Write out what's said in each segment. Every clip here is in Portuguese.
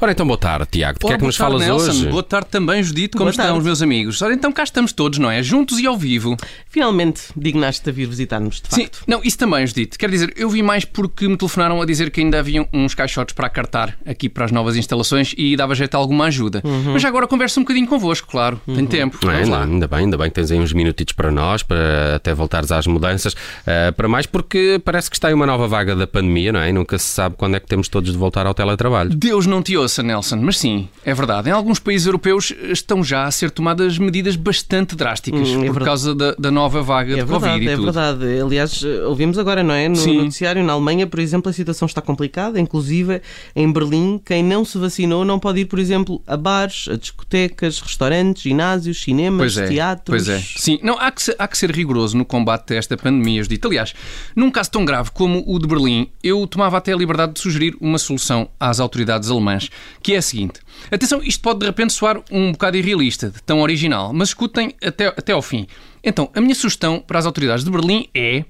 Ora então, boa tarde, Tiago. De que é que nos falas Nelson. hoje? Boa tarde também, Judito. Como Boa estão tarde. os meus amigos? Ora, então cá estamos todos, não é? Juntos e ao vivo. Finalmente dignaste-te a vir visitar-nos, de Sim, facto. não, isso também, Judito. Quer dizer, eu vi mais porque me telefonaram a dizer que ainda haviam uns caixotes para acartar aqui para as novas instalações e dava jeito a alguma ajuda. Uhum. Mas já agora converso um bocadinho convosco, claro. Tem tempo. É? Vamos lá. Ainda bem, ainda bem que tens aí uns minutitos para nós, para até voltares às mudanças. Ah, para mais, porque parece que está aí uma nova vaga da pandemia, não é? E nunca se sabe quando é que temos todos de voltar ao teletrabalho. Deus não te ouça, Nelson, mas sim, é verdade. Em alguns países europeus estão já a ser tomadas medidas bastante drásticas Hum, é por verdade. causa da, da nova vaga É de Covid verdade, e é tudo. verdade. Aliás, ouvimos agora, não é? No Sim. noticiário, na Alemanha, por exemplo, a situação está complicada. Inclusive, em Berlim, quem não se vacinou não pode ir, por exemplo, a bares, a discotecas, restaurantes, ginásios, cinemas, Pois é, teatros. pois é. Sim, não, há que, ser, há que ser rigoroso no combate a esta pandemia, Judito. Aliás, num caso tão grave como o de Berlim, eu tomava até a liberdade de sugerir uma solução às autoridades alemãs, que é a seguinte. Atenção, isto pode de repente soar um bocado irrealista, de tão original, mas escutem até, até ao fim. Então, a minha sugestão para as autoridades de Berlim é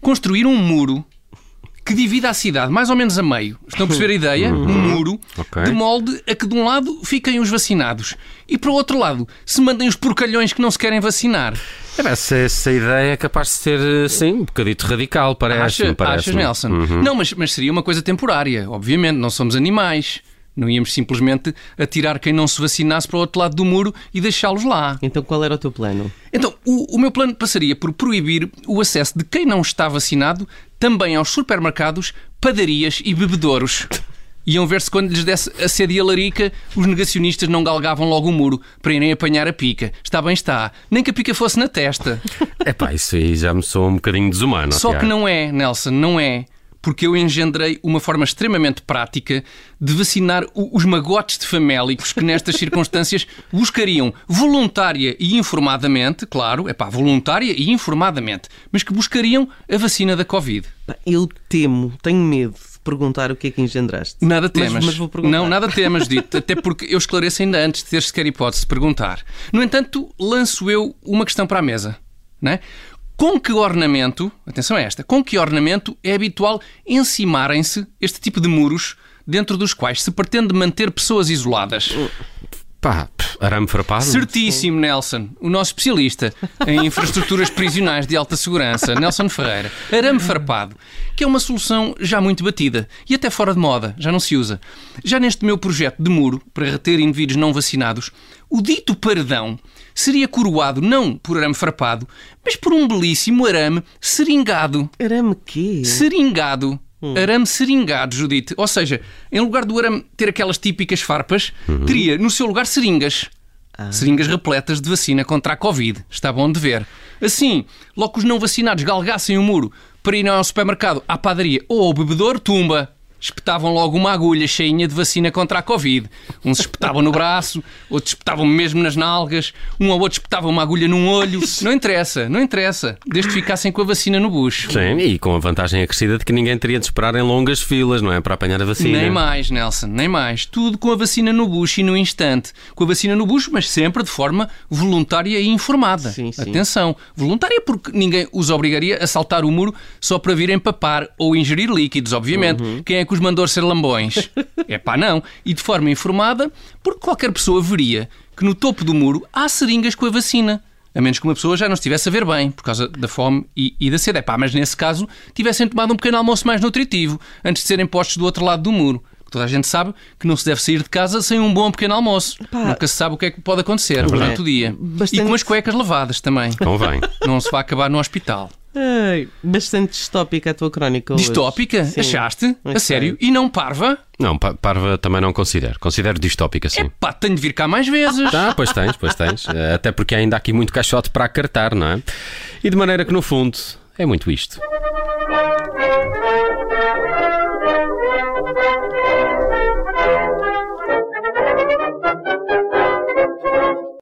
construir um muro que divida a cidade mais ou menos a meio. Estão a perceber a ideia? Um muro Ok. de molde a que de um lado fiquem os vacinados e para o outro lado se mandem os porcalhões que não se querem vacinar. É, Essa, essa ideia é capaz de ser, sim, um bocadito radical, parece-me. Acha, parece achas, Nelson? Não, mas, mas seria uma coisa temporária, obviamente, não somos animais. Não íamos simplesmente atirar quem não se vacinasse para o outro lado do muro e deixá-los lá. Então, qual era o teu plano? Então, o, o meu plano passaria por proibir o acesso de quem não está vacinado também aos supermercados, padarias e bebedouros. Iam ver se quando lhes desse a sede e a larica, os negacionistas não galgavam logo o muro para irem apanhar a pica. Está bem, está. Nem que a pica fosse na testa. É pá, isso aí já me soa um bocadinho desumano. Só que não é, Nelson, não é. Porque eu engendrei uma forma extremamente prática de vacinar os magotes de famélicos que nestas circunstâncias buscariam voluntária e informadamente, claro, é pá, voluntária e informadamente, mas que buscariam a vacina da Covid. Eu temo, tenho medo de perguntar o que é que engendraste. Nada Mas- temas. Mas, vou perguntar. Não, nada temas, dito. Até porque eu esclareço ainda antes de ter sequer hipótese de perguntar. No entanto, lanço eu uma questão para a mesa. Não é? Com que ornamento, atenção a esta, com que ornamento é habitual encimarem-se este tipo de muros dentro dos quais se pretende manter pessoas isoladas? Pá, arame farpado? Certíssimo, Nelson. O nosso especialista em infraestruturas prisionais de alta segurança, Nelson Ferreira. Arame farpado, que é uma solução já muito batida e até fora de moda, já não se usa. Já neste meu projeto de muro para reter indivíduos não vacinados, o dito paredão seria coroado não por arame farpado, mas por um belíssimo arame seringado. Arame quê? Seringado. Arame seringado, Judite. Ou seja, em lugar do arame ter aquelas típicas farpas, teria no seu lugar seringas. Seringas repletas de vacina contra a Covid. Está bom de ver. Assim, logo que os não vacinados galgassem o muro para ir ao supermercado, à padaria ou ao bebedouro, tumba. Espetavam logo uma agulha cheinha de vacina contra a Covid. Uns espetavam no braço, outros espetavam mesmo nas nalgas, um ou outro espetava uma agulha num olho. Não interessa, não interessa. Desde que ficassem com a vacina no bucho. Sim, e com a vantagem acrescida de que ninguém teria de esperar em longas filas, não é? Para apanhar a vacina. Nem mais, Nelson, nem mais. Tudo com a vacina no bucho e no instante. Com a vacina no bucho, mas sempre de forma voluntária e informada. Sim, sim. Atenção, voluntária porque ninguém os obrigaria a saltar o muro só para virem papar ou ingerir líquidos, obviamente. Uhum. Quem é que os mandou ser lambões? é pá, não. E de forma informada, porque qualquer pessoa veria que no topo do muro há seringas com a vacina. A menos que uma pessoa já não estivesse a ver bem, por causa da fome e, e da sede. É pá, mas nesse caso tivessem tomado um pequeno almoço mais nutritivo, antes de serem postos do outro lado do muro. Toda a gente sabe que não se deve sair de casa sem um bom pequeno almoço. Pá. Nunca se sabe o que é que pode acontecer durante o dia. Bastante- E com as cuecas lavadas também. Convém. Não se vai acabar no hospital. Ai, bastante distópica a tua crónica hoje. Distópica? Sim. Achaste? A sério? E não parva? Não, pa- parva também não considero. Considero distópica, sim. É pá, tenho de vir cá mais vezes. Tá, pois tens, pois tens. Eh, Até porque ainda há aqui muito caixote para acartar, não é? E de maneira que, no fundo, é muito isto.